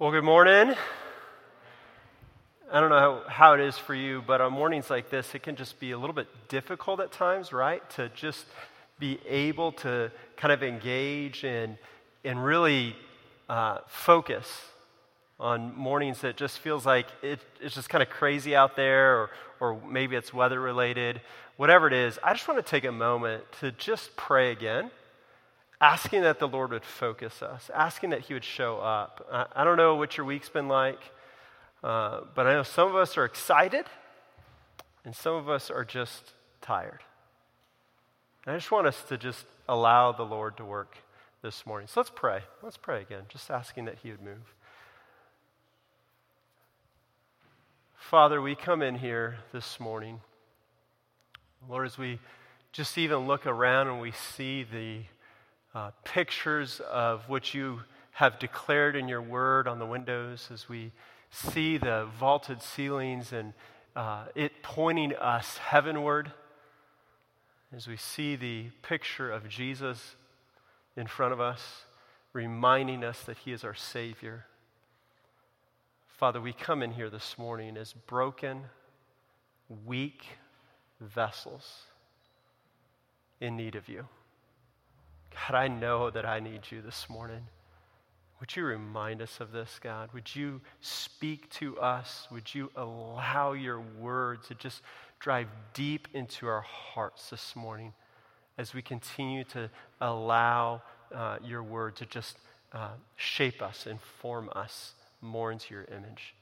Well, good morning. I don't know how, how, it is for you, but on mornings like this, it can just be a little bit difficult at times, right? To just be able to kind of engage and, and really uh, focus on mornings that just feels like it, it's just kind of crazy out there, or, or maybe it's weather related, whatever it is. I just want to take a moment to just pray again asking that the Lord would focus us, asking that He would show up. I, I don't know what your week's been like, uh, but I know some of us are excited and some of us are just tired. And I just want us to just allow the Lord to work this morning. So let's pray. Let's pray again, just asking that He would move. Father, we come in here this morning. Lord, as we just even look around and we see the uh, pictures of what you have declared in your word on the windows as we see the vaulted ceilings and uh, it pointing us heavenward, as we see the picture of Jesus in front of us, reminding us that He is our Savior. Father, we come in here this morning as broken, weak vessels in need of you. God, I know that I need you this morning. Would you remind us of this, God? Would you speak to us? Would you allow your word to just drive deep into our hearts this morning as we continue to allow uh, your word to just uh, shape us and form us more into your image?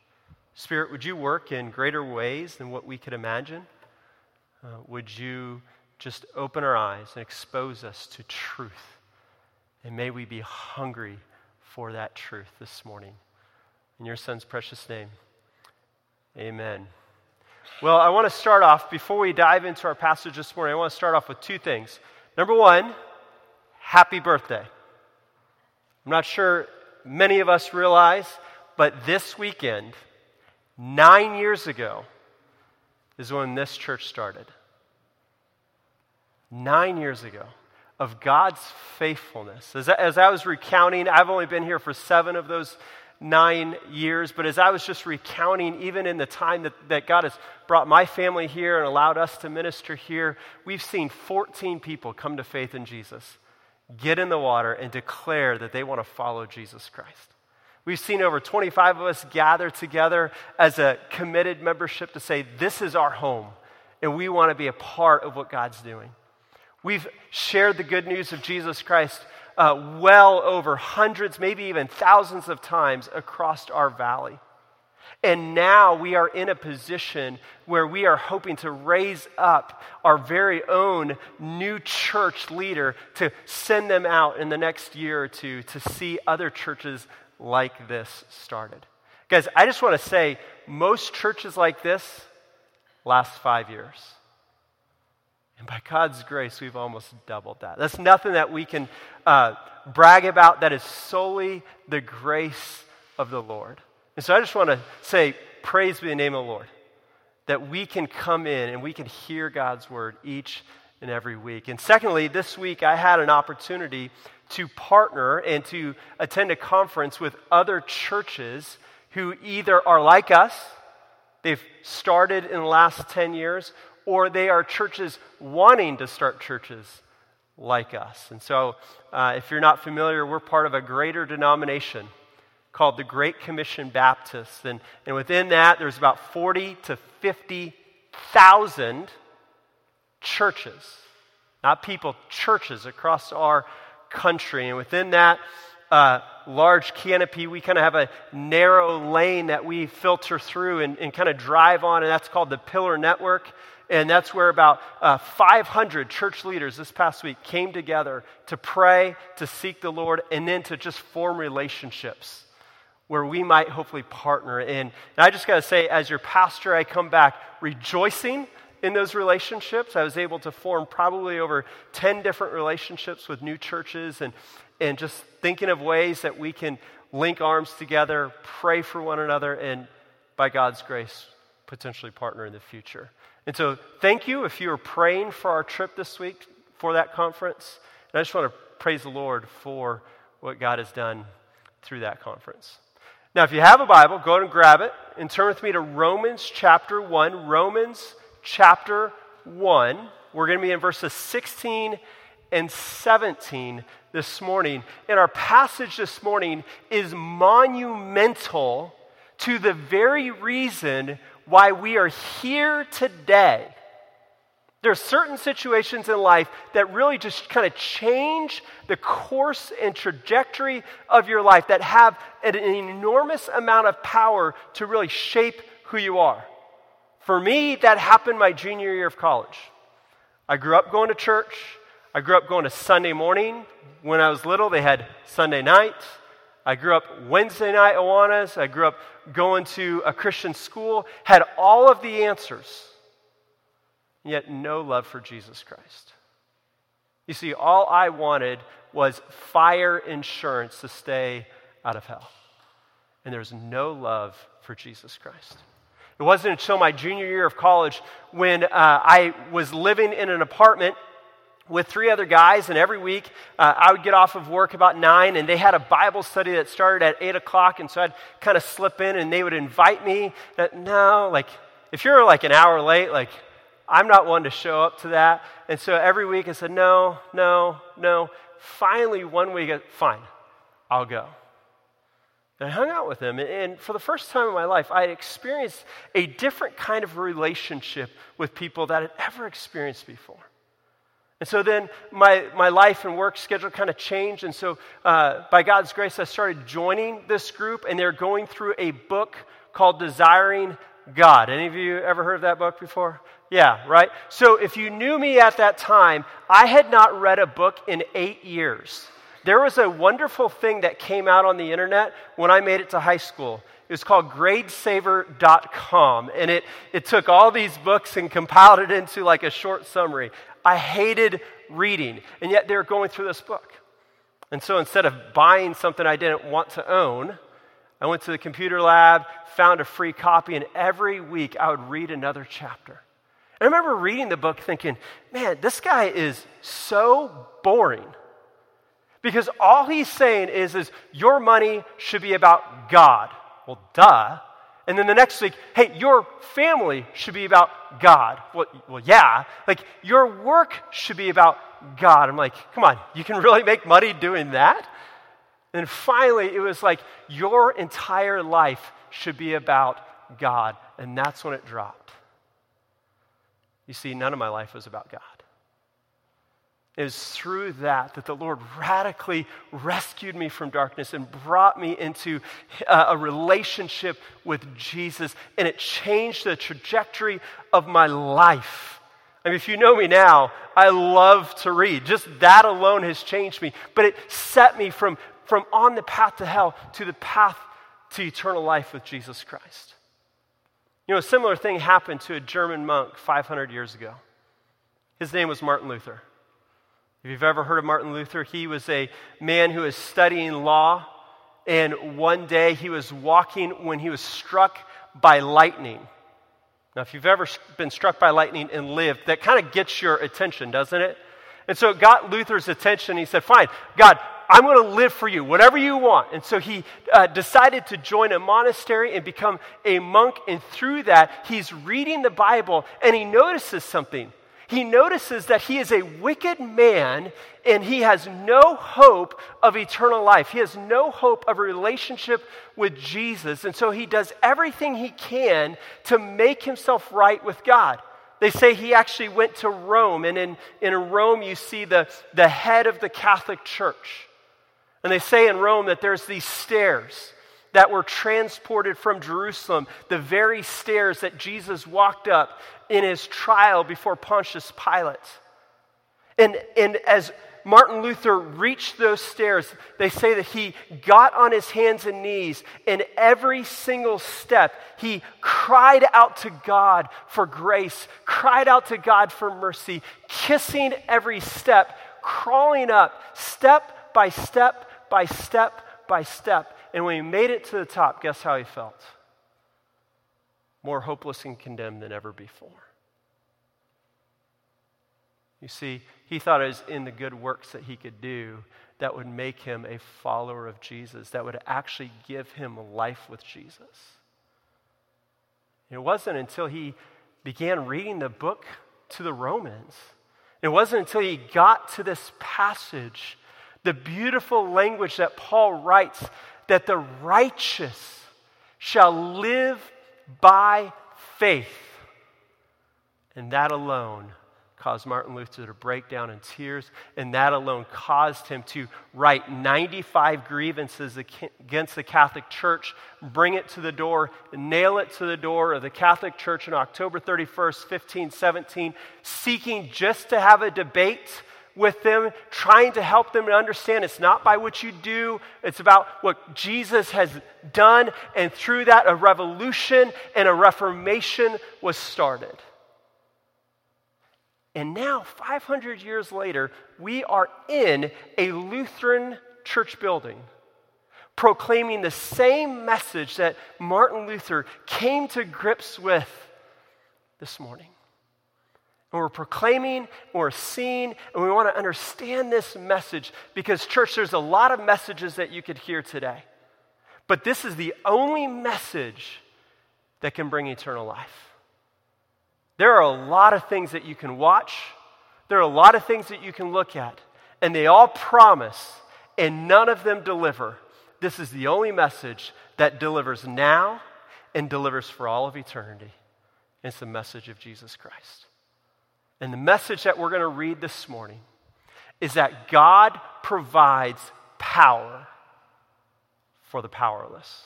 Spirit, would you work in greater ways than what we could imagine? Uh, would you just open our eyes and expose us to truth. And may we be hungry for that truth this morning. In your son's precious name, amen. Well, I want to start off, before we dive into our passage this morning, I want to start off with two things. Number one, happy birthday. I'm not sure many of us realize, but this weekend, nine years ago, is when this church started nine years ago of God's faithfulness. As, as I was recounting, I've only been here for seven of those nine years, but as I was just recounting, even in the time that, that God has brought my family here and allowed us to minister here, we've seen 14 people come to faith in Jesus, get in the water, and declare that they want to follow Jesus Christ. We've seen over 25 of us gather together as a committed membership to say, This is our home, and we want to be a part of what God's doing. We've shared the good news of Jesus Christ uh, well over hundreds, maybe even thousands of times across our valley. And now we are in a position where we are hoping to raise up our very own new church leader to send them out in the next year or two to see other churches like this started. Guys, I just want to say most churches like this last five years. And by God's grace, we've almost doubled that. That's nothing that we can uh, brag about. That is solely the grace of the Lord. And so I just want to say, praise be the name of the Lord, that we can come in and we can hear God's word each and every week. And secondly, this week I had an opportunity to partner and to attend a conference with other churches who either are like us, they've started in the last 10 years, or they are churches wanting to start churches like us. And so, uh, if you're not familiar, we're part of a greater denomination called the Great Commission Baptists. And, and within that, there's about 40 to 50,000 churches, not people, churches across our country. And within that, uh, large canopy, we kind of have a narrow lane that we filter through and, and kind of drive on, and that's called the Pillar Network. And that's where about uh, 500 church leaders this past week came together to pray, to seek the Lord, and then to just form relationships where we might hopefully partner in. And I just got to say, as your pastor, I come back rejoicing in those relationships. I was able to form probably over 10 different relationships with new churches and, and just thinking of ways that we can link arms together, pray for one another, and by God's grace, potentially partner in the future. And so, thank you if you are praying for our trip this week for that conference. And I just want to praise the Lord for what God has done through that conference. Now, if you have a Bible, go ahead and grab it and turn with me to Romans chapter 1. Romans chapter 1. We're going to be in verses 16 and 17 this morning. And our passage this morning is monumental to the very reason why we are here today. There are certain situations in life that really just kind of change the course and trajectory of your life, that have an enormous amount of power to really shape who you are. For me, that happened my junior year of college. I grew up going to church. I grew up going to Sunday morning. When I was little, they had Sunday night. I grew up Wednesday night Awanas. I grew up going to a Christian school, had all of the answers yet no love for Jesus Christ. You see, all I wanted was fire insurance to stay out of hell. And there's no love for Jesus Christ. It wasn't until my junior year of college when uh, I was living in an apartment with three other guys, and every week uh, I would get off of work about nine, and they had a Bible study that started at eight o'clock, and so I'd kind of slip in, and they would invite me. That no, like if you're like an hour late, like I'm not one to show up to that. And so every week I said, no, no, no. Finally, one week, I, fine, I'll go. And I hung out with them, And for the first time in my life, I experienced a different kind of relationship with people that I'd ever experienced before. And so then my, my life and work schedule kind of changed. And so, uh, by God's grace, I started joining this group, and they're going through a book called Desiring God. Any of you ever heard of that book before? Yeah, right? So if you knew me at that time, I had not read a book in eight years. There was a wonderful thing that came out on the internet when I made it to high school. It was called gradesaver.com, and it, it took all these books and compiled it into like a short summary. I hated reading, and yet they were going through this book. And so instead of buying something I didn't want to own, I went to the computer lab, found a free copy, and every week I would read another chapter. I remember reading the book thinking, man, this guy is so boring. Because all he's saying is, is your money should be about God. Well, duh. And then the next week, hey, your family should be about God. Well, well, yeah. Like, your work should be about God. I'm like, come on, you can really make money doing that? And finally, it was like, your entire life should be about God. And that's when it dropped. You see, none of my life was about God. Was through that that the Lord radically rescued me from darkness and brought me into uh, a relationship with Jesus, and it changed the trajectory of my life. I mean, if you know me now, I love to read. Just that alone has changed me. But it set me from, from on the path to hell to the path to eternal life with Jesus Christ. You know, a similar thing happened to a German monk 500 years ago. His name was Martin Luther. If you've ever heard of Martin Luther, he was a man who was studying law, and one day he was walking when he was struck by lightning. Now, if you've ever been struck by lightning and lived, that kind of gets your attention, doesn't it? And so it got Luther's attention. He said, Fine, God, I'm going to live for you, whatever you want. And so he uh, decided to join a monastery and become a monk. And through that, he's reading the Bible and he notices something. He notices that he is a wicked man and he has no hope of eternal life. He has no hope of a relationship with Jesus. And so he does everything he can to make himself right with God. They say he actually went to Rome, and in, in Rome, you see the, the head of the Catholic Church. And they say in Rome that there's these stairs that were transported from Jerusalem, the very stairs that Jesus walked up in his trial before Pontius Pilate. And, and as Martin Luther reached those stairs, they say that he got on his hands and knees, and every single step, he cried out to God for grace, cried out to God for mercy, kissing every step, crawling up, step by step by step by step. And when he made it to the top, guess how he felt? More hopeless and condemned than ever before. You see, he thought it was in the good works that he could do, that would make him a follower of Jesus, that would actually give him life with Jesus. It wasn't until he began reading the book to the Romans, it wasn't until he got to this passage, the beautiful language that Paul writes, that the righteous shall live by faith. And that alone caused Martin Luther to break down in tears, and that alone caused him to write 95 grievances against the Catholic Church, bring it to the door, nail it to the door of the Catholic Church on October 31st, 1517, seeking just to have a debate with them, trying to help them to understand it's not by what you do, it's about what Jesus has done. And through that, a revolution and a reformation was started. And now, 500 years later, we are in a Lutheran church building proclaiming the same message that Martin Luther came to grips with this morning. And we're proclaiming, and we're seeing, and we want to understand this message because, church, there's a lot of messages that you could hear today. But this is the only message that can bring eternal life. There are a lot of things that you can watch, there are a lot of things that you can look at, and they all promise, and none of them deliver. This is the only message that delivers now and delivers for all of eternity. It's the message of Jesus Christ. And the message that we're going to read this morning is that God provides power for the powerless.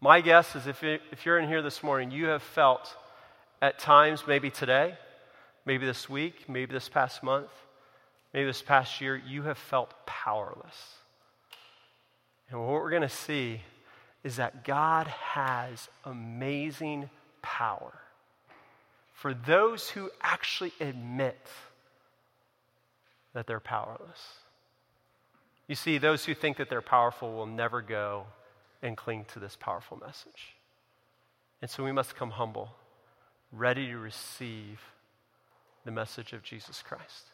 My guess is if, if you're in here this morning, you have felt at times, maybe today, maybe this week, maybe this past month, maybe this past year, you have felt powerless. And what we're going to see is that God has amazing power for those who actually admit that they're powerless. You see, those who think that they're powerful will never go and cling to this powerful message. And so we must come humble, ready to receive the message of Jesus Christ.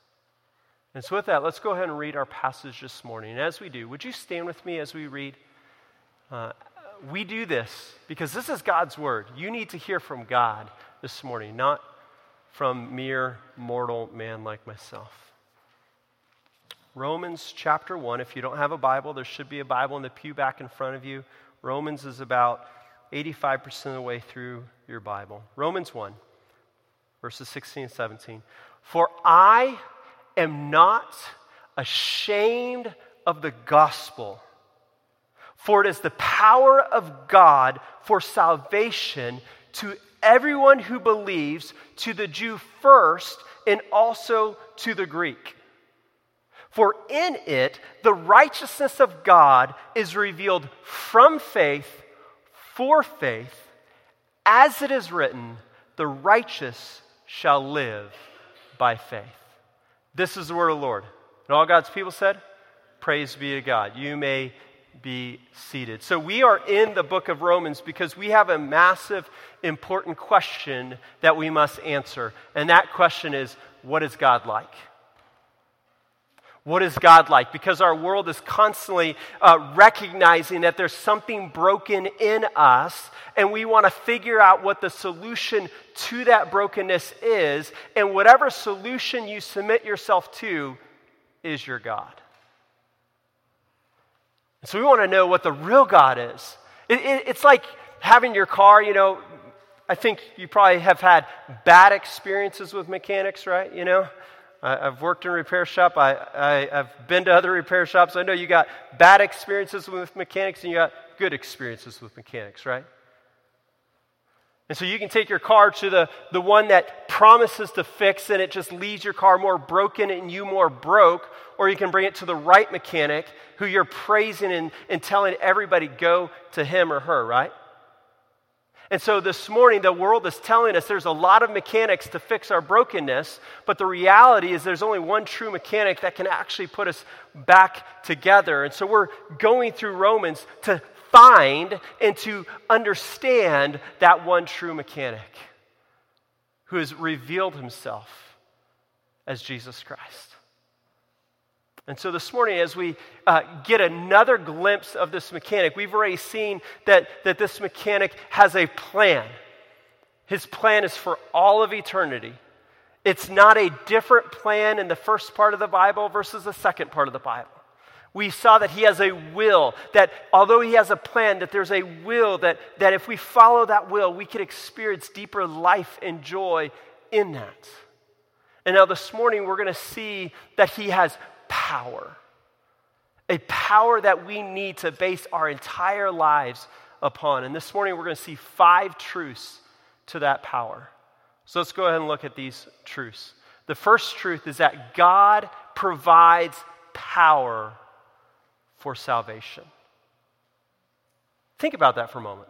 And so, with that, let's go ahead and read our passage this morning. And as we do, would you stand with me as we read? Uh, we do this because this is God's word. You need to hear from God this morning, not from mere mortal man like myself. Romans chapter 1. If you don't have a Bible, there should be a Bible in the pew back in front of you. Romans is about 85% of the way through your Bible. Romans 1, verses 16 and 17. For I am not ashamed of the gospel, for it is the power of God for salvation to everyone who believes, to the Jew first, and also to the Greek. For in it, the righteousness of God is revealed from faith for faith, as it is written, the righteous shall live by faith. This is the word of the Lord. And all God's people said, Praise be to God. You may be seated. So, we are in the book of Romans because we have a massive, important question that we must answer. And that question is what is God like? What is God like? Because our world is constantly uh, recognizing that there's something broken in us, and we want to figure out what the solution to that brokenness is. And whatever solution you submit yourself to is your God. So we want to know what the real God is. It, it, it's like having your car, you know. I think you probably have had bad experiences with mechanics, right? You know, I, have worked in a repair shop. I, I, have been to other repair shops. I know you got bad experiences with mechanics and you got good experiences with mechanics, right? And so you can take your car to the, the one that promises to fix and it just leaves your car more broken and you more broke, or you can bring it to the right mechanic who you're praising and, and telling everybody go to him or her, right? And so this morning, the world is telling us there's a lot of mechanics to fix our brokenness, but the reality is there's only one true mechanic that can actually put us back together. And so we're going through Romans to find and to understand that one true mechanic who has revealed himself as Jesus Christ. And so this morning, as we uh, get another glimpse of this mechanic, we've already seen that, that this mechanic has a plan. His plan is for all of eternity. It's not a different plan in the first part of the Bible versus the second part of the Bible. We saw that he has a will, that although he has a plan, that there's a will, that, that if we follow that will, we can experience deeper life and joy in that. And now this morning, we're going to see that he has power. A power that we need to base our entire lives upon. And this morning we're going to see five truths to that power. So let's go ahead and look at these truths. The first truth is that God provides power for salvation. Think about that for a moment.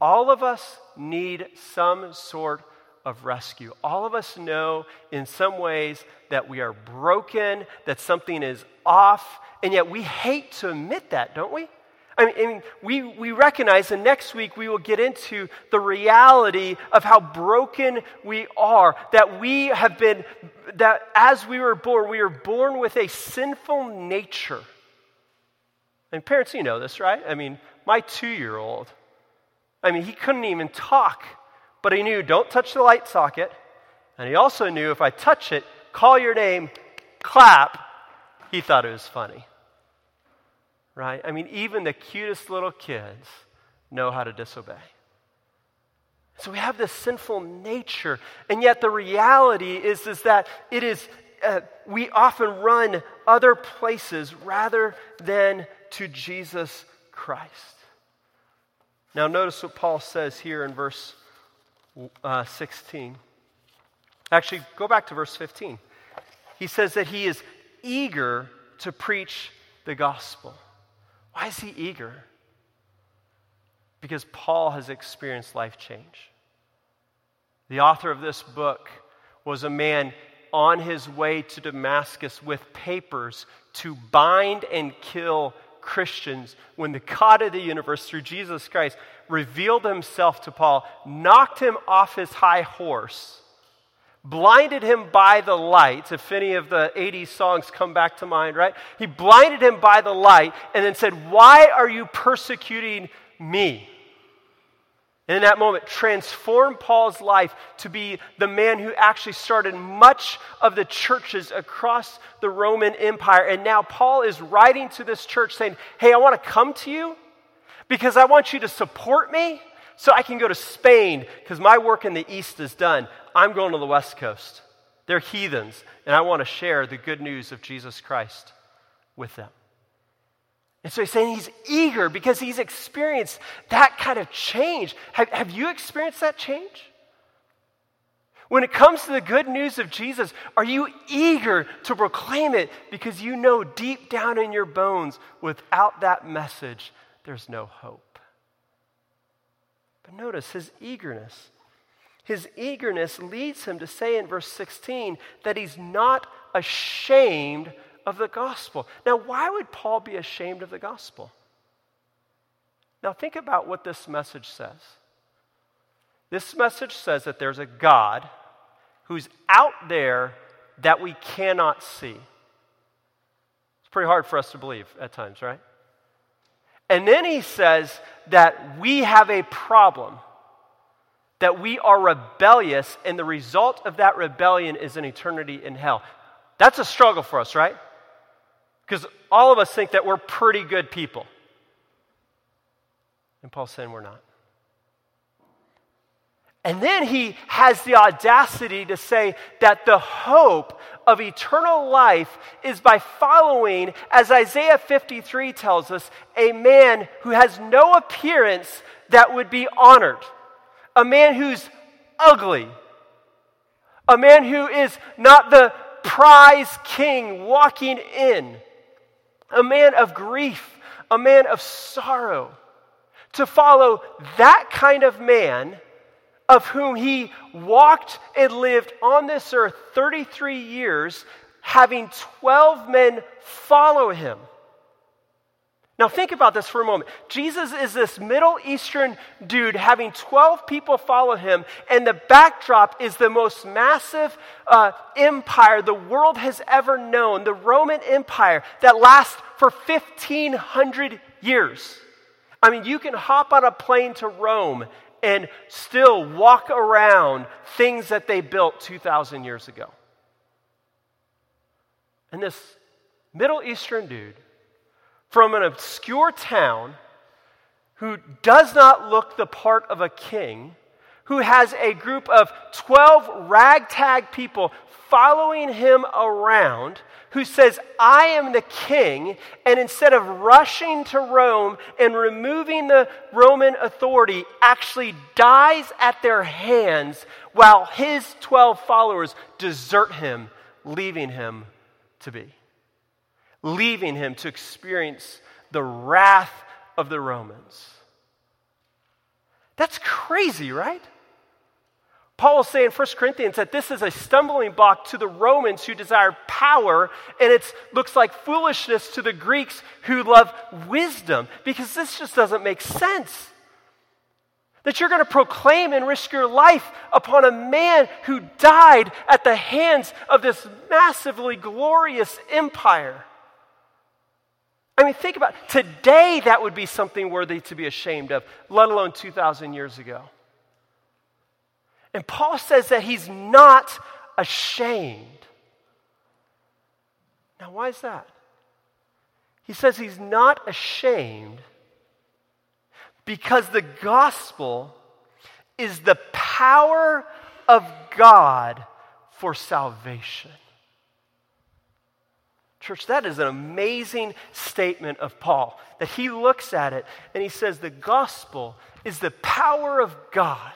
All of us need some sort of rescue. All of us know in some ways that we are broken, that something is off, and yet we hate to admit that, don't we? I mean, we, we recognize, and next week we will get into the reality of how broken we are. That we have been, that as we were born, we were born with a sinful nature. And parents, you know this, right? I mean, my two year old, I mean, he couldn't even talk but he knew don't touch the light socket. And he also knew if I touch it, call your name, clap, he thought it was funny. Right? I mean, even the cutest little kids know how to disobey. So we have this sinful nature, and yet the reality is, is that it is, uh, we often run other places rather than to Jesus Christ. Now, notice what Paul says here in verse uh, 16. Actually, go back to verse 15. He says that he is eager to preach the gospel. Why is he eager? Because Paul has experienced life change. The author of this book was a man on his way to Damascus with papers to bind and kill Christians when the God of the universe, through Jesus Christ, revealed himself to Paul, knocked him off his high horse, blinded him by the light. If any of the 80s songs come back to mind, right? He blinded him by the light and then said, Why are you persecuting me? And in that moment, transformed Paul's life to be the man who actually started much of the churches across the Roman Empire. And now Paul is writing to this church saying, Hey, I want to come to you because I want you to support me so I can go to Spain because my work in the East is done. I'm going to the West Coast. They're heathens, and I want to share the good news of Jesus Christ with them. And so he's saying he's eager because he's experienced that kind of change. Have, have you experienced that change? When it comes to the good news of Jesus, are you eager to proclaim it because you know deep down in your bones, without that message, there's no hope? But notice his eagerness. His eagerness leads him to say in verse 16 that he's not ashamed of the gospel. Now, why would Paul be ashamed of the gospel? Now, think about what this message says. This message says that there's a God who's out there that we cannot see. It's pretty hard for us to believe at times, right? And then he says that we have a problem, that we are rebellious, and the result of that rebellion is an eternity in hell. That's a struggle for us, right? Because all of us think that we're pretty good people. And Paul's saying we're not. And then he has the audacity to say that the hope of eternal life is by following, as Isaiah 53 tells us, a man who has no appearance that would be honored, a man who's ugly, a man who is not the prize king walking in a man of grief, a man of sorrow. To follow that kind of man of whom he walked and lived on this earth 33 years, having 12 men follow him. Now, think about this for a moment. Jesus is this Middle Eastern dude having 12 people follow him, and the backdrop is the most massive uh, empire the world has ever known the Roman Empire that lasts for 1,500 years. I mean, you can hop on a plane to Rome and still walk around things that they built 2,000 years ago. And this Middle Eastern dude from an obscure town who does not look the part of a king, who has a group of 12 ragtag people following him around, who says, I am the king, and instead of rushing to Rome and removing the Roman authority, actually dies at their hands while his 12 followers desert him, leaving him to be leaving him to experience the wrath of the Romans. That's crazy, right? Paul is saying in 1 Corinthians that this is a stumbling block to the Romans who desire power, and it looks like foolishness to the Greeks who love wisdom, because this just doesn't make sense. That you're going to proclaim and risk your life upon a man who died at the hands of this massively glorious empire. I mean, think about it. today that would be something worthy to be ashamed of, let alone 2,000 years ago. And Paul says that he's not ashamed. Now, why is that? He says he's not ashamed because the gospel is the power of God for salvation. Church, that is an amazing statement of Paul. That he looks at it and he says, The gospel is the power of God.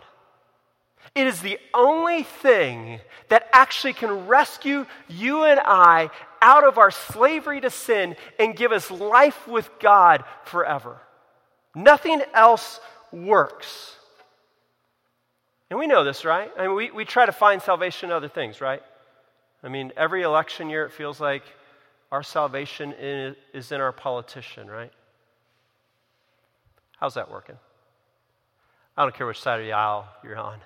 It is the only thing that actually can rescue you and I out of our slavery to sin and give us life with God forever. Nothing else works. And we know this, right? I mean, we, we try to find salvation in other things, right? I mean, every election year it feels like our salvation is in our politician, right? How's that working? I don't care which side of the aisle you're on.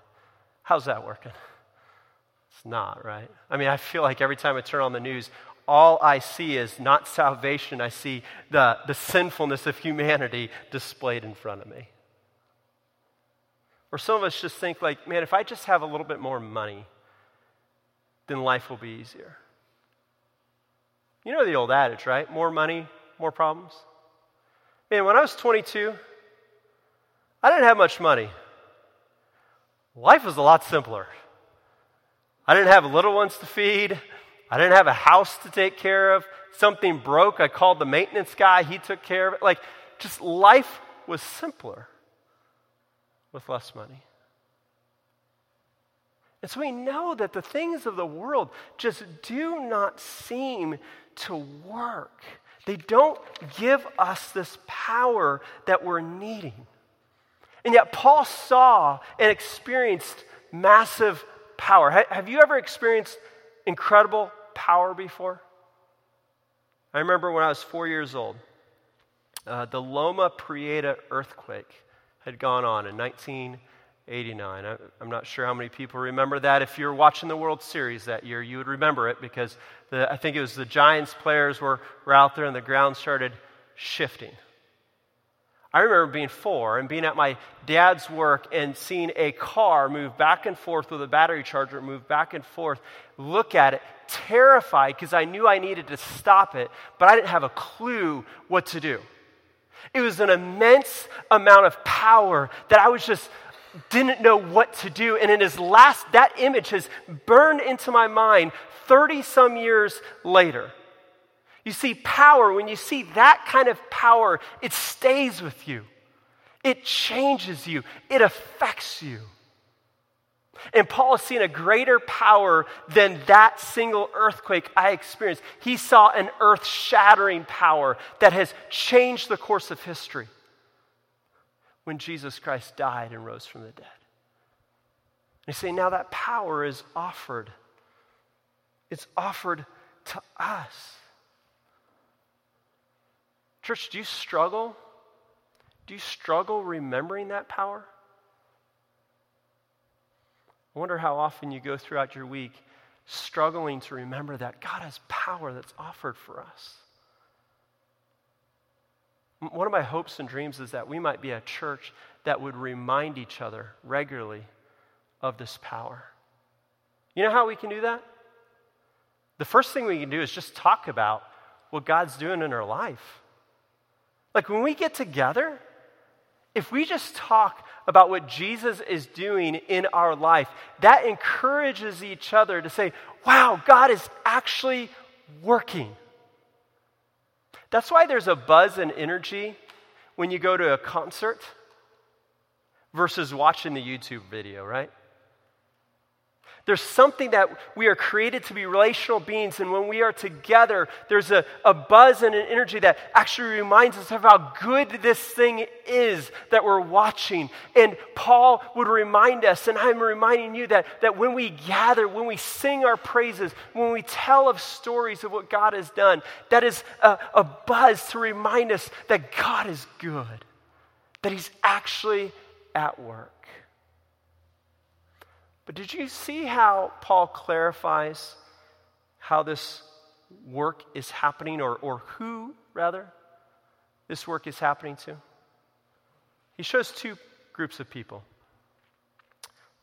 How's that working? It's not, right? I mean, I feel like every time I turn on the news, all I see is not salvation, I see the, the sinfulness of humanity displayed in front of me. Or some of us just think, like, man, if I just have a little bit more money, then life will be easier. You know the old adage, right? More money, more problems. Man, when I was 22, I didn't have much money. Life was a lot simpler. I didn't have little ones to feed. I didn't have a house to take care of. Something broke. I called the maintenance guy. He took care of it. Like, just life was simpler with less money. And so we know that the things of the world just do not seem to work. They don't give us this power that we're needing. And yet, Paul saw and experienced massive power. Have you ever experienced incredible power before? I remember when I was four years old, uh, the Loma Prieta earthquake had gone on in 19. 89. I, am not sure how many people remember that. If you're watching the World Series that year, you would remember it because the, I think it was the Giants players were, were out there and the ground started shifting. I remember being four and being at my dad's work and seeing a car move back and forth with a battery charger move back and forth, look at it, terrified because I knew I needed to stop it, but I didn't have a clue what to do. It was an immense amount of power that I was just didn't know what to do. And in his last, that image has burned into my mind 30 some years later. You see, power, when you see that kind of power, it stays with you, it changes you, it affects you. And Paul has seen a greater power than that single earthquake I experienced. He saw an earth shattering power that has changed the course of history when Jesus Christ died and rose from the dead. And say, now that power is offered. It's offered to us. Church, do you struggle? Do you struggle remembering that power? I wonder how often you go throughout your week struggling to remember that God has power that's offered for us. One of my hopes and dreams is that we might be a church that would remind each other regularly of this power. You know how we can do that? The first thing we can do is just talk about what God's doing in our life. Like when we get together, if we just talk about what Jesus is doing in our life, that encourages each other to say, wow, God is actually working. That's why there's a buzz and energy when you go to a concert versus watching the YouTube video, right? There's something that we are created to be relational beings, and when we are together, there's a, a buzz and an energy that actually reminds us of how good this thing is that we're watching. And Paul would remind us, and I'm reminding you that, that when we gather, when we sing our praises, when we tell of stories of what God has done, that is a, a buzz to remind us that God is good, that He's actually at work. But did you see how Paul clarifies how this work is happening, or, or who, rather, this work is happening to? He shows two groups of people.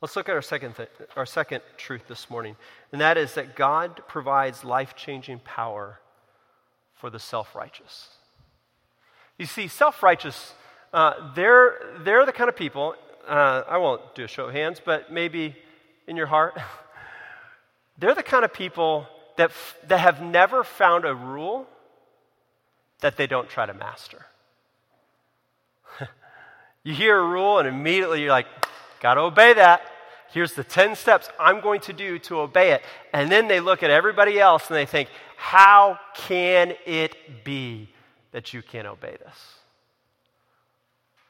Let's look at our second, th- our second truth this morning, and that is that God provides life changing power for the self righteous. You see, self righteous, uh, they're, they're the kind of people, uh, I won't do a show of hands, but maybe in your heart? They're the kind of people that, f- that have never found a rule that they don't try to master. you hear a rule, and immediately you're like, gotta obey that. Here's the 10 steps I'm going to do to obey it. And then they look at everybody else and they think, how can it be that you can't obey this?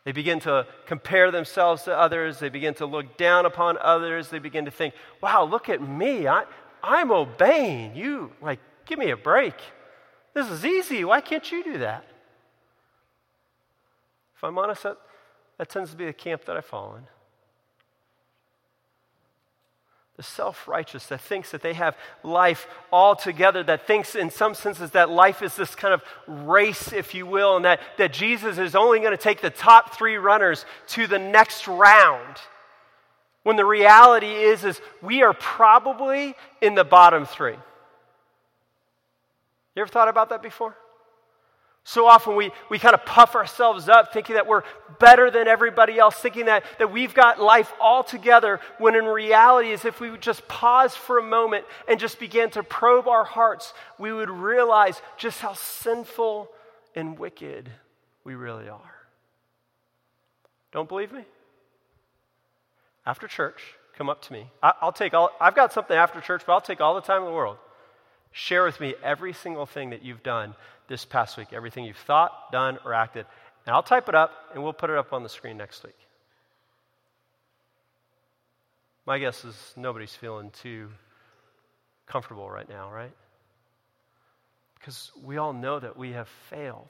They begin to compare themselves to others. They begin to look down upon others. They begin to think, wow, look at me. I, I'm obeying. You, like, give me a break. This is easy. Why can't you do that? If I'm honest, that, that tends to be the camp that I fall in the self righteous that thinks that they have life all together, that thinks in some senses that life is this kind of race, if you will, and that, that Jesus is only going to take the top three runners to the next round. When the reality is, is we are probably in the bottom three. You ever thought about that before? So often we, we kind of puff ourselves up thinking that we're better than everybody else, thinking that, that we've got life all together, when in reality, is if we would just pause for a moment and just begin to probe our hearts, we would realize just how sinful and wicked we really are. Don't believe me? After church, come up to me. I, will take all, I've got something after church, but I'll take all the time in the world. Share with me every single thing that you've done this past week, everything you've thought, done, or acted. And I'll type it up and we'll put it up on the screen next week. My guess is nobody's feeling too comfortable right now, right? Because we all know that we have failed.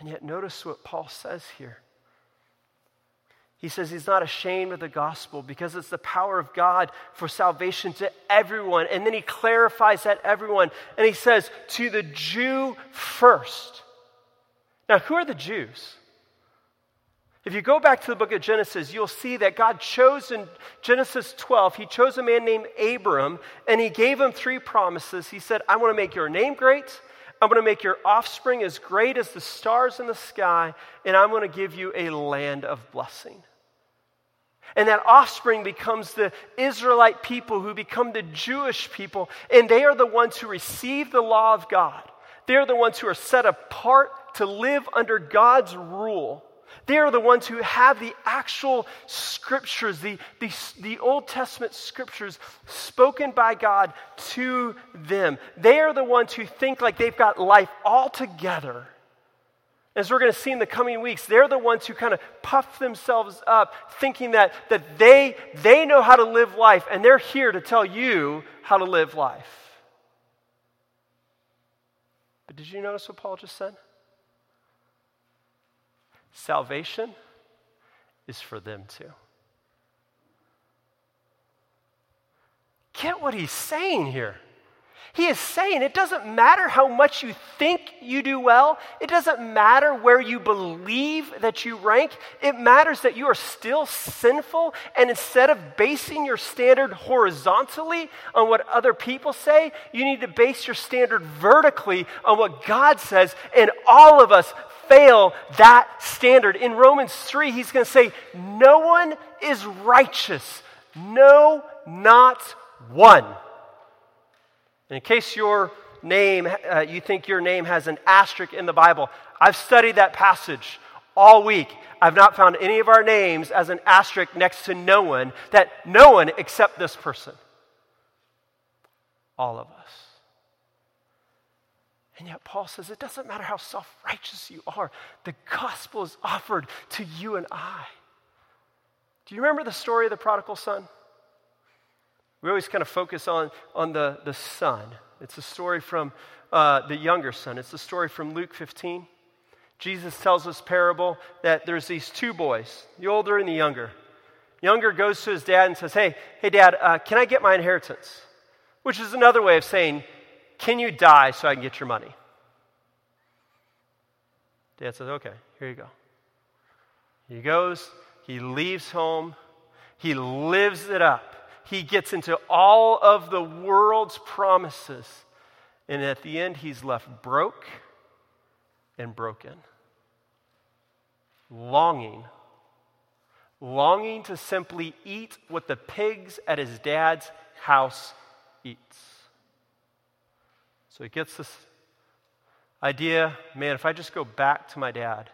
And yet, notice what Paul says here. He says he's not ashamed of the gospel because it's the power of God for salvation to everyone. And then he clarifies that everyone. And he says, to the Jew first. Now, who are the Jews? If you go back to the book of Genesis, you'll see that God chose in Genesis 12, He chose a man named Abram, and He gave him three promises. He said, I want to make your name great, I'm going to make your offspring as great as the stars in the sky, and I'm going to give you a land of blessing. And that offspring becomes the Israelite people who become the Jewish people. And they are the ones who receive the law of God. They're the ones who are set apart to live under God's rule. They are the ones who have the actual scriptures, the, the, the, Old Testament scriptures spoken by God to them. They are the ones who think like they've got life all together as we're going to see in the coming weeks, they're the ones who kind of puff themselves up, thinking that, that they, they know how to live life, and they're here to tell you how to live life. But did you notice what Paul just said? Salvation is for them too. Get what he's saying here. He is saying it doesn't matter how much you think you do well, it doesn't matter where you believe that you rank. It matters that you are still sinful, and instead of basing your standard horizontally on what other people say, you need to base your standard vertically on what God says, and all of us fail that standard. In Romans 3, he's going to say, No one is righteous. No, not one. And in case your name, uh, you think your name has an asterisk in the Bible, I've studied that passage all week. I've not found any of our names as an asterisk next to no one, that no one except this person. All of us. And yet, Paul says it doesn't matter how self righteous you are, the gospel is offered to you and I. Do you remember the story of the prodigal son? We always kind of focus on, on the, the son. It's a story from uh, the younger son. It's a story from Luke 15. Jesus tells this parable that there's these two boys, the older and the younger. Younger goes to his dad and says, Hey, hey, dad, uh, can I get my inheritance? Which is another way of saying, Can you die so I can get your money? Dad says, Okay, here you go. He goes, he leaves home, he lives it up he gets into all of the world's promises. And at the end, he's left broke and broken. Longing. Longing to simply eat what the pigs at his dad's house eats. So he gets this idea man, if I just go back to my dad,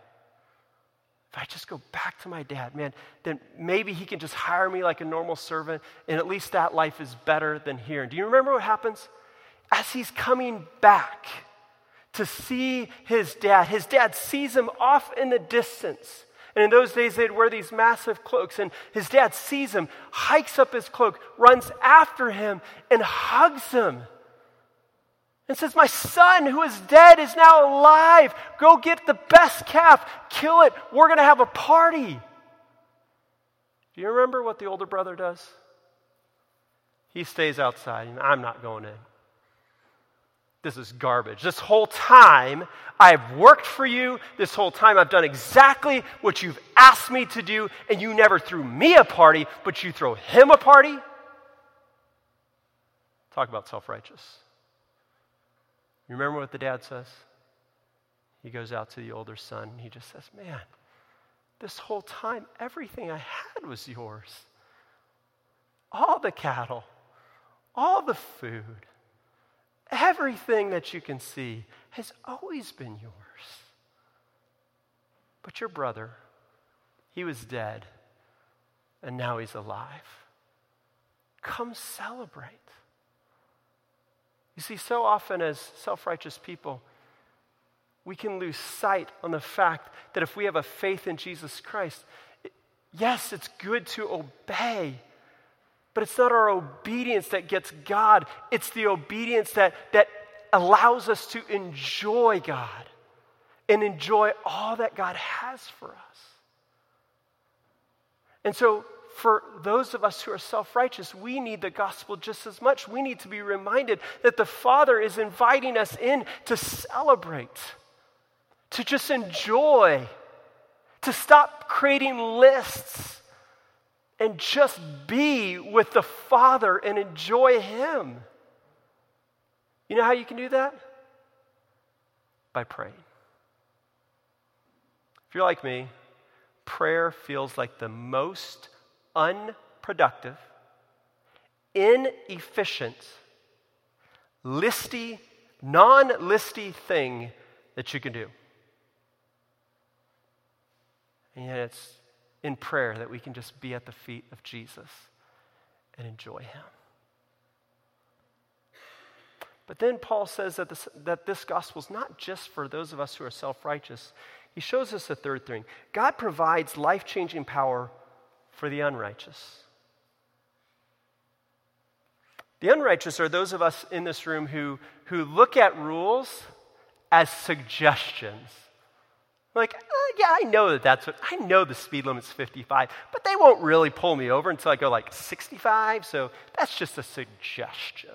if I just go back to my dad, man, then maybe he can just hire me like a normal servant, and at least that life is better than here. And do you remember what happens? As he's coming back to see his dad, his dad sees him off in the distance. And in those days, they'd wear these massive cloaks. And his dad sees him, hikes up his cloak, runs after him, and hugs him and says, My son who is dead is now alive. Go get the best calf, kill it. We're going to have a party. Do you remember what the older brother does? He stays outside, and I'm not going in. This is garbage. This whole time, I've worked for you. This whole time, I've done exactly what you've asked me to do, and you never threw me a party, but you throw him a party? Talk about self righteous. You remember what the dad says? He goes out to the older son and he just says, Man, this whole time, everything I had was yours. All the cattle, all the food, everything that you can see has always been yours. But your brother, he was dead, and now he's alive. Come celebrate. You see, so often as self righteous people, we can lose sight on the fact that if we have a faith in Jesus Christ, yes, it's good to obey, but it's not our obedience that gets God, it's the obedience that, that allows us to enjoy God and enjoy all that God has for us. And so, for those of us who are self righteous, we need the gospel just as much. We need to be reminded that the Father is inviting us in to celebrate, to just enjoy, to stop creating lists and just be with the Father and enjoy Him. You know how you can do that? By praying. If you're like me, prayer feels like the most unproductive, inefficient, listy, non listy thing that you can do. And yet it's in prayer that we can just be at the feet of Jesus and enjoy Him. But then Paul says that this, that this gospel is not just for those of us who are self righteous. He shows us a third thing God provides life changing power for the unrighteous. The unrighteous are those of us in this room who, who look at rules as suggestions. Like, uh, yeah, I know that that's what, I know the speed limit's 55, but they won't really pull me over until I go like 65, so that's just a suggestion.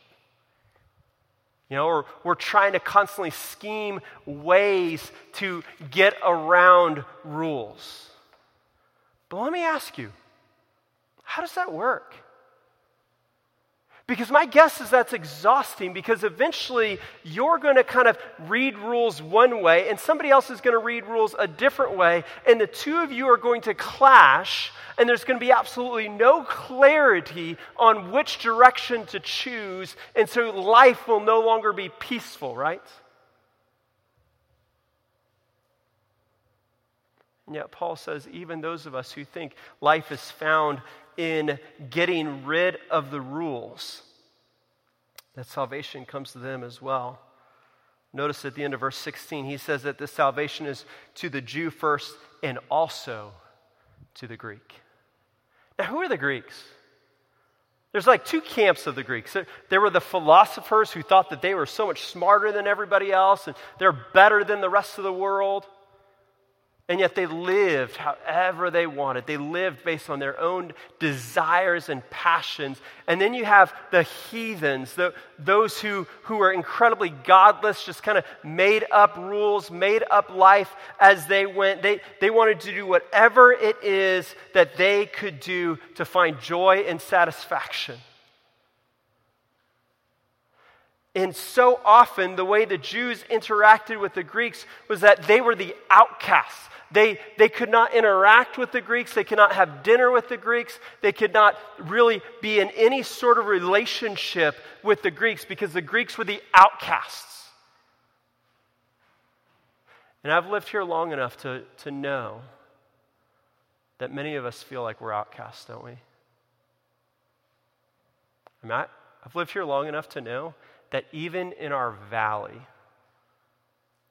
You know, or we're trying to constantly scheme ways to get around rules. But let me ask you, how does that work? Because my guess is that's exhausting because eventually you're going to kind of read rules one way and somebody else is going to read rules a different way, and the two of you are going to clash, and there's going to be absolutely no clarity on which direction to choose, and so life will no longer be peaceful, right? And yet, Paul says, even those of us who think life is found in getting rid of the rules, that salvation comes to them as well. Notice at the end of verse 16, he says that this salvation is to the Jew first and also to the Greek. Now, who are the Greeks? There's like two camps of the Greeks. There were the philosophers who thought that they were so much smarter than everybody else and they're better than the rest of the world. And yet they lived however they wanted. They lived based on their own desires and passions. And then you have the heathens, the, those who, who are incredibly godless, just kind of made up rules, made up life as they went. They, they wanted to do whatever it is that they could do to find joy and satisfaction. And so often, the way the Jews interacted with the Greeks was that they were the outcasts. They, they could not interact with the Greeks. They could not have dinner with the Greeks. They could not really be in any sort of relationship with the Greeks because the Greeks were the outcasts. And I've lived here long enough to, to know that many of us feel like we're outcasts, don't we? I mean, I, I've lived here long enough to know that even in our valley,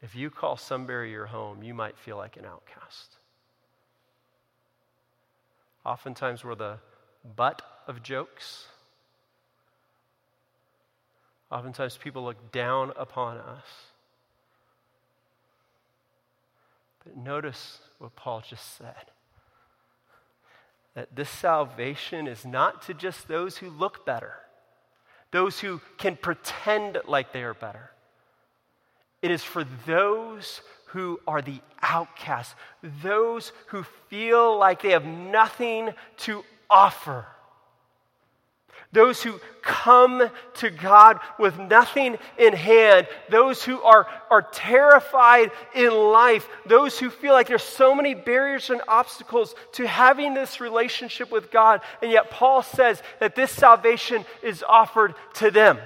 if you call Sunbury your home, you might feel like an outcast. Oftentimes, we're the butt of jokes. Oftentimes, people look down upon us. But notice what Paul just said that this salvation is not to just those who look better, those who can pretend like they are better. It is for those who are the outcasts, those who feel like they have nothing to offer. Those who come to God with nothing in hand, those who are, are terrified in life, those who feel like there's so many barriers and obstacles to having this relationship with God. And yet, Paul says that this salvation is offered to them.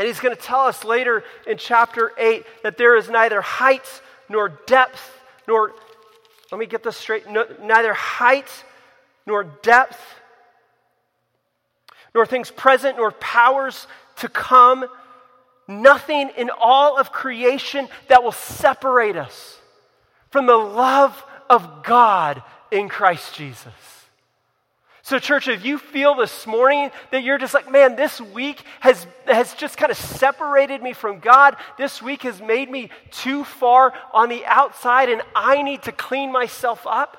And he's going to tell us later in chapter 8 that there is neither height nor depth nor, let me get this straight, no, neither height nor depth nor things present nor powers to come, nothing in all of creation that will separate us from the love of God in Christ Jesus. So, church, if you feel this morning that you're just like, man, this week has, has just kind of separated me from God, this week has made me too far on the outside, and I need to clean myself up.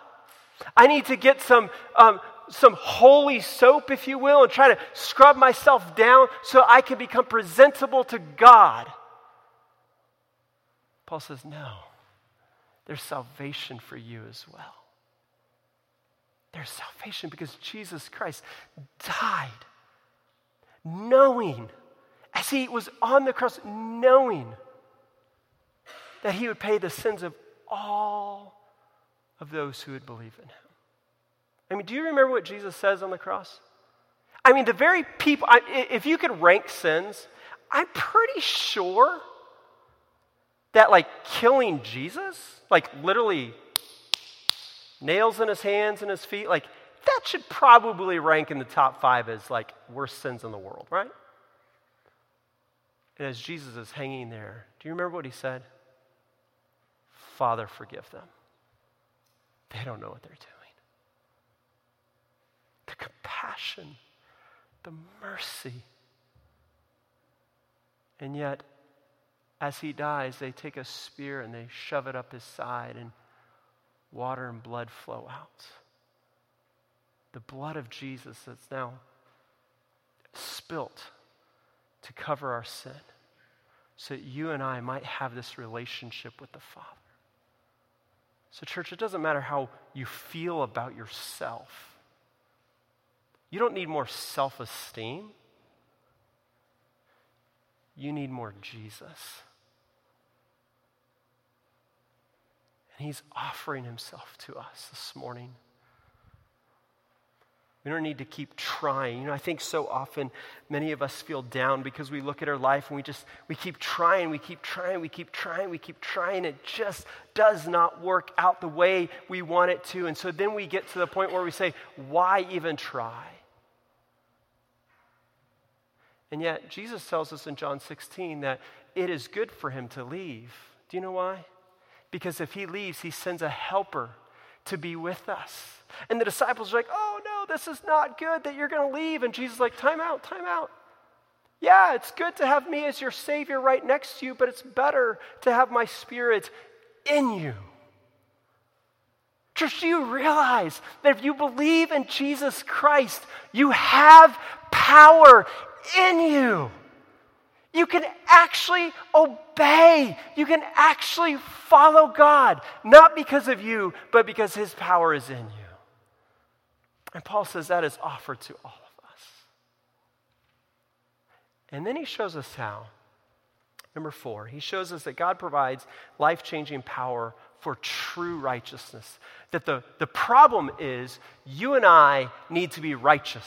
I need to get some, um, some holy soap, if you will, and try to scrub myself down so I can become presentable to God. Paul says, no, there's salvation for you as well. There's salvation because Jesus Christ died knowing, as he was on the cross, knowing that he would pay the sins of all of those who would believe in him. I mean, do you remember what Jesus says on the cross? I mean, the very people, if you could rank sins, I'm pretty sure that, like, killing Jesus, like, literally nails in his hands and his feet, like that should probably rank in the top five as like worst sins in the world, right? And as Jesus is hanging there, do you remember what he said? Father, forgive them. They don't know what they're doing. The compassion, the mercy. And yet, as he dies, they take a spear and they shove it up his side, and water and blood flow out. The blood of Jesus that's now spilt to cover our sin so that you and I might have this relationship with the Father. So, church, it doesn't matter how you feel about yourself. You don't need more self esteem. You need more Jesus. And He's offering Himself to us this morning. We don't need to keep trying. You know, I think so often many of us feel down because we look at our life and we just we keep trying, we keep trying, we keep trying, we keep trying. It just does not work out the way we want it to. And so then we get to the point where we say, why even try? And yet Jesus tells us in John 16 that it is good for him to leave. Do you know why? Because if he leaves, he sends a helper to be with us. And the disciples are like, oh no, this is not good that you're going to leave. And Jesus is like, time out, time out. Yeah, it's good to have me as your Savior right next to you, but it's better to have my Spirit in you. Church, do you realize that if you believe in Jesus Christ, you have power in you? You can actually obey. You can actually follow God, not because of you, but because His power is in you. And Paul says that is offered to all of us. And then he shows us how. Number four, he shows us that God provides life changing power for true righteousness. That the, the problem is you and I need to be righteous.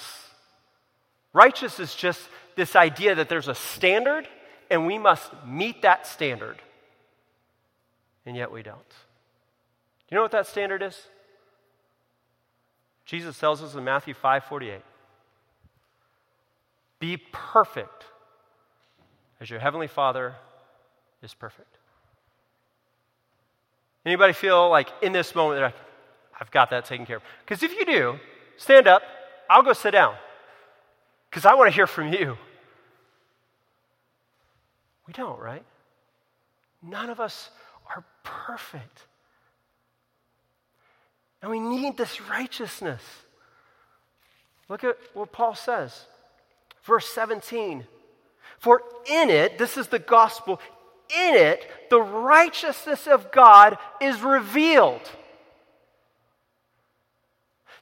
Righteous is just this idea that there's a standard and we must meet that standard. And yet we don't. Do you know what that standard is? Jesus tells us in Matthew 5 48. Be perfect as your heavenly Father is perfect. Anybody feel like in this moment, like, I've got that taken care of? Because if you do, stand up. I'll go sit down. Because I want to hear from you. We don't, right? None of us are perfect. And we need this righteousness. Look at what Paul says. Verse 17. For in it, this is the gospel, in it, the righteousness of God is revealed.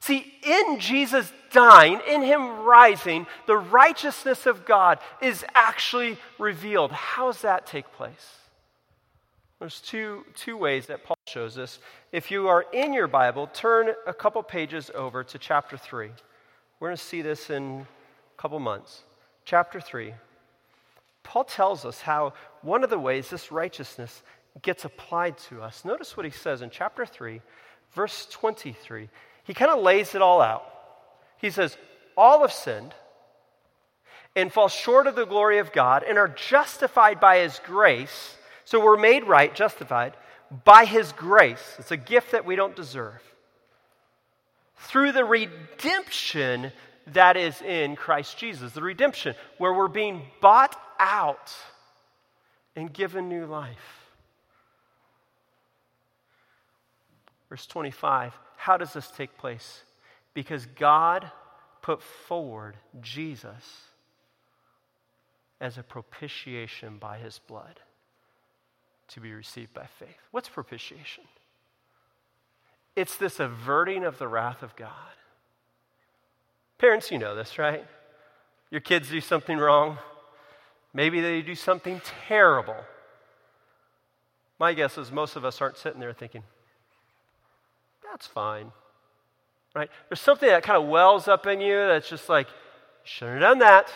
See, in Jesus dying, in him rising, the righteousness of God is actually revealed. How does that take place? There's two, two ways that Paul shows us. If you are in your Bible, turn a couple pages over to chapter 3. We're going to see this in a couple months. Chapter 3. Paul tells us how one of the ways this righteousness gets applied to us. Notice what he says in chapter 3, verse 23. He kind of lays it all out. He says, All have sinned and fall short of the glory of God and are justified by his grace so we're made right, justified, by His grace. It's a gift that we don't deserve. Through the redemption that is in Christ Jesus. The redemption where we're being bought out and given new life. Verse 25 How does this take place? Because God put forward Jesus as a propitiation by his blood to be received by faith. What's propitiation? It's this averting of the wrath of God. Parents, you know this, right? Your kids do something wrong. Maybe they do something terrible. My guess is most of us aren't sitting there thinking, that's fine. Right? There's something that kind of wells up in you that's just like, shouldn't have done that.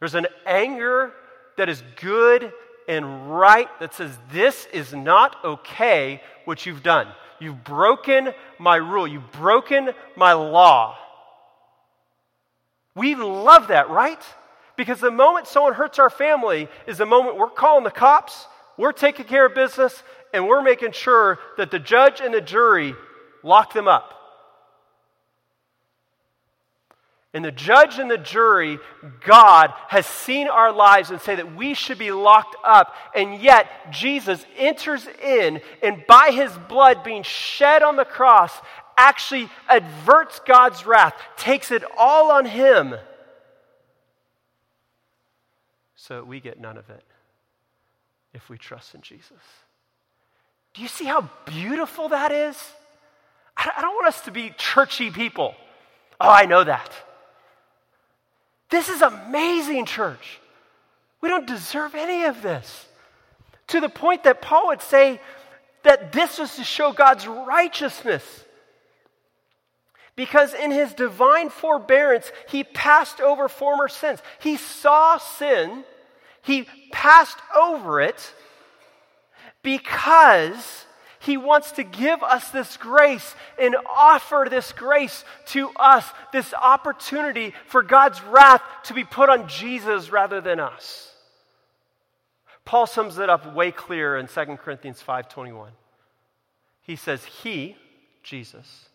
There's an anger that is good and right that says, This is not okay what you've done. You've broken my rule, you've broken my law. We love that, right? Because the moment someone hurts our family is the moment we're calling the cops, we're taking care of business, and we're making sure that the judge and the jury lock them up. And the judge and the jury, God, has seen our lives and say that we should be locked up. And yet, Jesus enters in and by his blood being shed on the cross, actually averts God's wrath, takes it all on him, so we get none of it if we trust in Jesus. Do you see how beautiful that is? I don't want us to be churchy people. Oh, I know that. This is amazing, church. We don't deserve any of this. To the point that Paul would say that this was to show God's righteousness. Because in his divine forbearance, he passed over former sins. He saw sin, he passed over it because he wants to give us this grace and offer this grace to us, this opportunity for God's wrath to be put on Jesus rather than us. Paul sums it up way clearer in 2 Corinthians 5:21. He says, "He, Jesus,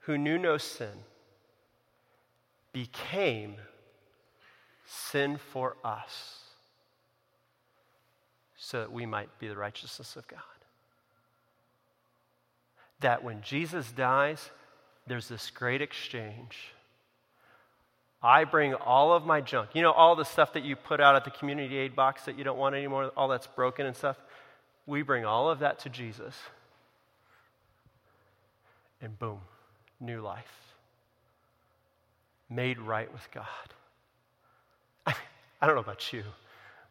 who knew no sin, became sin for us, so that we might be the righteousness of God." that when Jesus dies, there's this great exchange. I bring all of my junk. You know, all the stuff that you put out at the community aid box that you don't want anymore, all that's broken and stuff. We bring all of that to Jesus. And boom, new life. Made right with God. I, I don't know about you,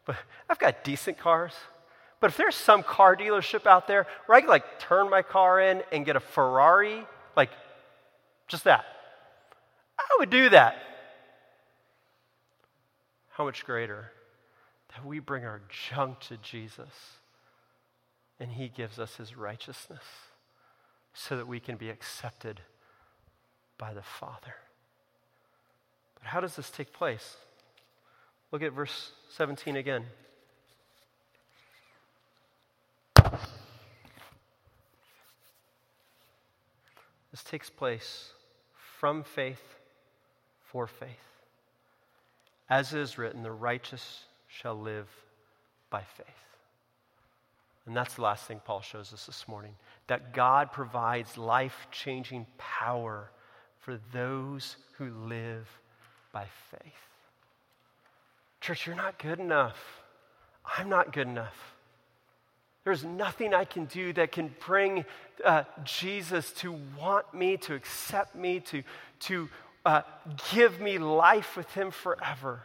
but I've got decent cars. But if there's some car dealership out there where I could like turn my car in and get a Ferrari, like just that, I would do that. How much greater that we bring our junk to Jesus and he gives us his righteousness so that we can be accepted by the Father. But how does this take place? Look at verse 17 again. This takes place from faith for faith. As it is written, the righteous shall live by faith. And that's the last thing Paul shows us this morning that God provides life changing power for those who live by faith. Church, you're not good enough. I'm not good enough. There's nothing I can do that can bring uh, Jesus to want me, to accept me, to, to uh, give me life with Him forever.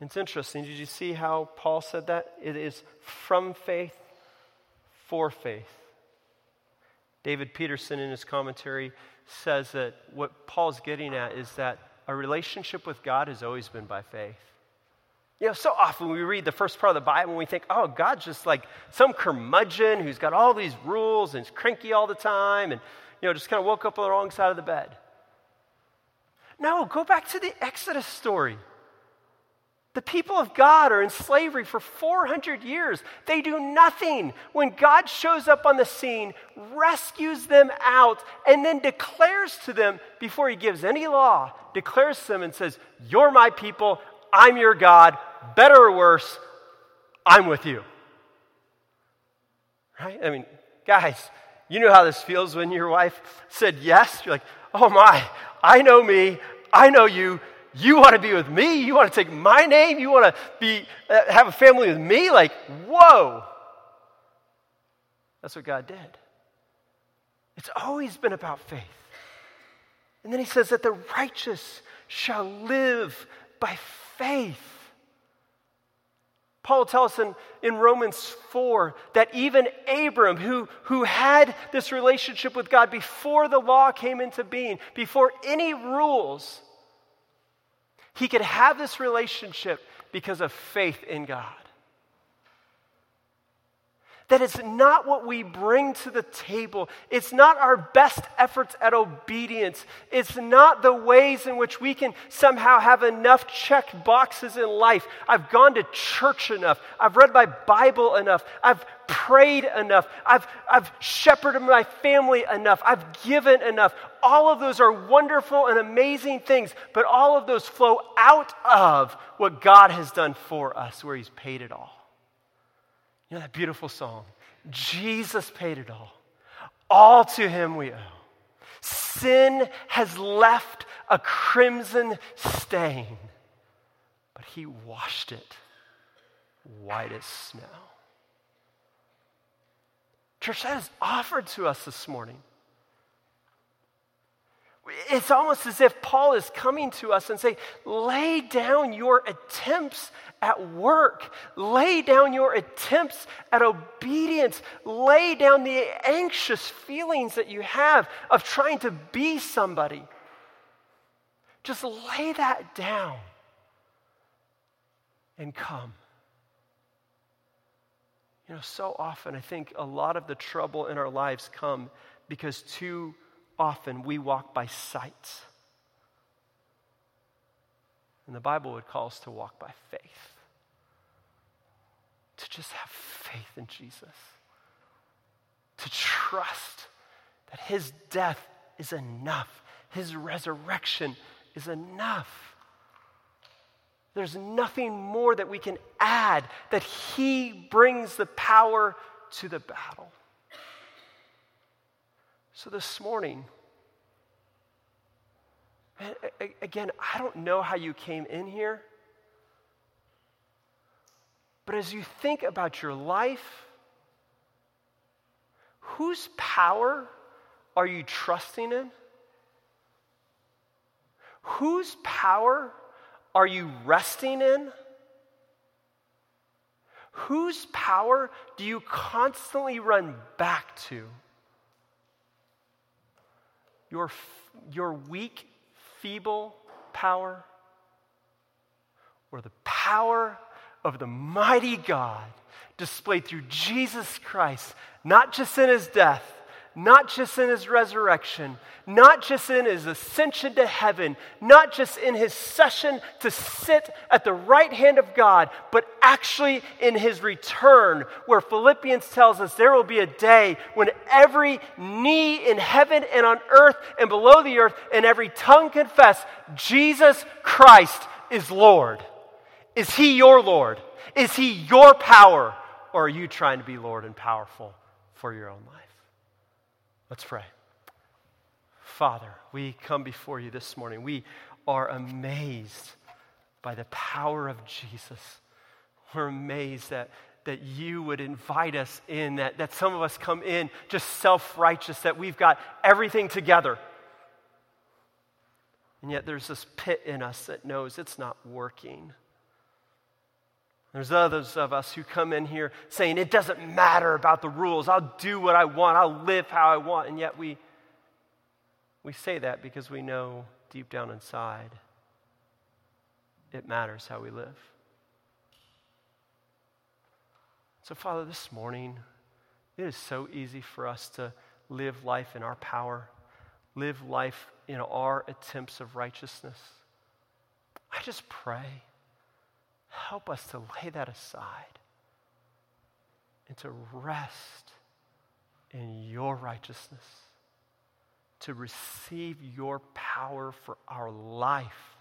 It's interesting. Did you see how Paul said that? It is from faith for faith. David Peterson, in his commentary, says that what Paul's getting at is that a relationship with God has always been by faith. You know, so often we read the first part of the Bible and we think, oh, God's just like some curmudgeon who's got all these rules and is cranky all the time and, you know, just kind of woke up on the wrong side of the bed. No, go back to the Exodus story. The people of God are in slavery for 400 years. They do nothing. When God shows up on the scene, rescues them out, and then declares to them, before he gives any law, declares to them and says, You're my people, I'm your God, better or worse, I'm with you. Right? I mean, guys, you know how this feels when your wife said yes. You're like, oh my, I know me, I know you. You want to be with me? You want to take my name? You want to be uh, have a family with me? Like, whoa. That's what God did. It's always been about faith. And then he says that the righteous shall live by faith. Paul tells us in, in Romans 4 that even Abram, who, who had this relationship with God before the law came into being, before any rules, he could have this relationship because of faith in God. That it's not what we bring to the table. It's not our best efforts at obedience. It's not the ways in which we can somehow have enough checked boxes in life. I've gone to church enough. I've read my Bible enough. I've prayed enough. I've, I've shepherded my family enough. I've given enough. All of those are wonderful and amazing things, but all of those flow out of what God has done for us, where He's paid it all. You know that beautiful song? Jesus paid it all. All to him we owe. Sin has left a crimson stain, but he washed it white as snow. Church, that is offered to us this morning. It's almost as if Paul is coming to us and saying, lay down your attempts at work, lay down your attempts at obedience, lay down the anxious feelings that you have of trying to be somebody. Just lay that down and come. You know, so often I think a lot of the trouble in our lives come because too often we walk by sight. And the Bible would call us to walk by faith. To just have faith in Jesus. To trust that his death is enough, his resurrection is enough. There's nothing more that we can add, that he brings the power to the battle. So this morning, again, I don't know how you came in here, but as you think about your life, whose power are you trusting in? Whose power are you resting in? Whose power do you constantly run back to? your, your weak, feeble power or the power of the mighty God displayed through Jesus Christ, not just in his death, not just in his resurrection, not just in his ascension to heaven, not just in his session to sit at the right hand of God, but actually in his return, where Philippians tells us there will be a day when every knee in heaven and on earth and below the earth and every tongue confess Jesus Christ is Lord. Is he your Lord? Is he your power? Or are you trying to be Lord and powerful for your own life? Let's pray. Father, we come before you this morning. We are amazed by the power of Jesus. We're amazed that, that you would invite us in, that, that some of us come in just self righteous, that we've got everything together. And yet there's this pit in us that knows it's not working. There's others of us who come in here saying, it doesn't matter about the rules. I'll do what I want. I'll live how I want. And yet we, we say that because we know deep down inside it matters how we live. So, Father, this morning, it is so easy for us to live life in our power, live life in our attempts of righteousness. I just pray Help us to lay that aside and to rest in your righteousness, to receive your power for our life,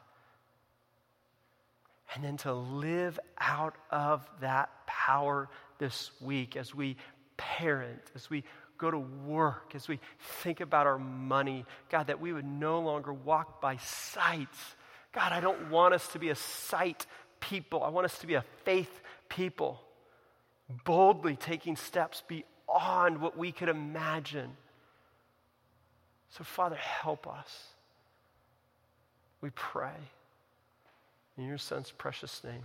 and then to live out of that power this week as we parent, as we go to work, as we think about our money. God, that we would no longer walk by sight. God, I don't want us to be a sight people. I want us to be a faith people, boldly taking steps beyond what we could imagine. So, Father, help us. We pray. In your Son's precious name,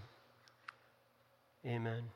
amen.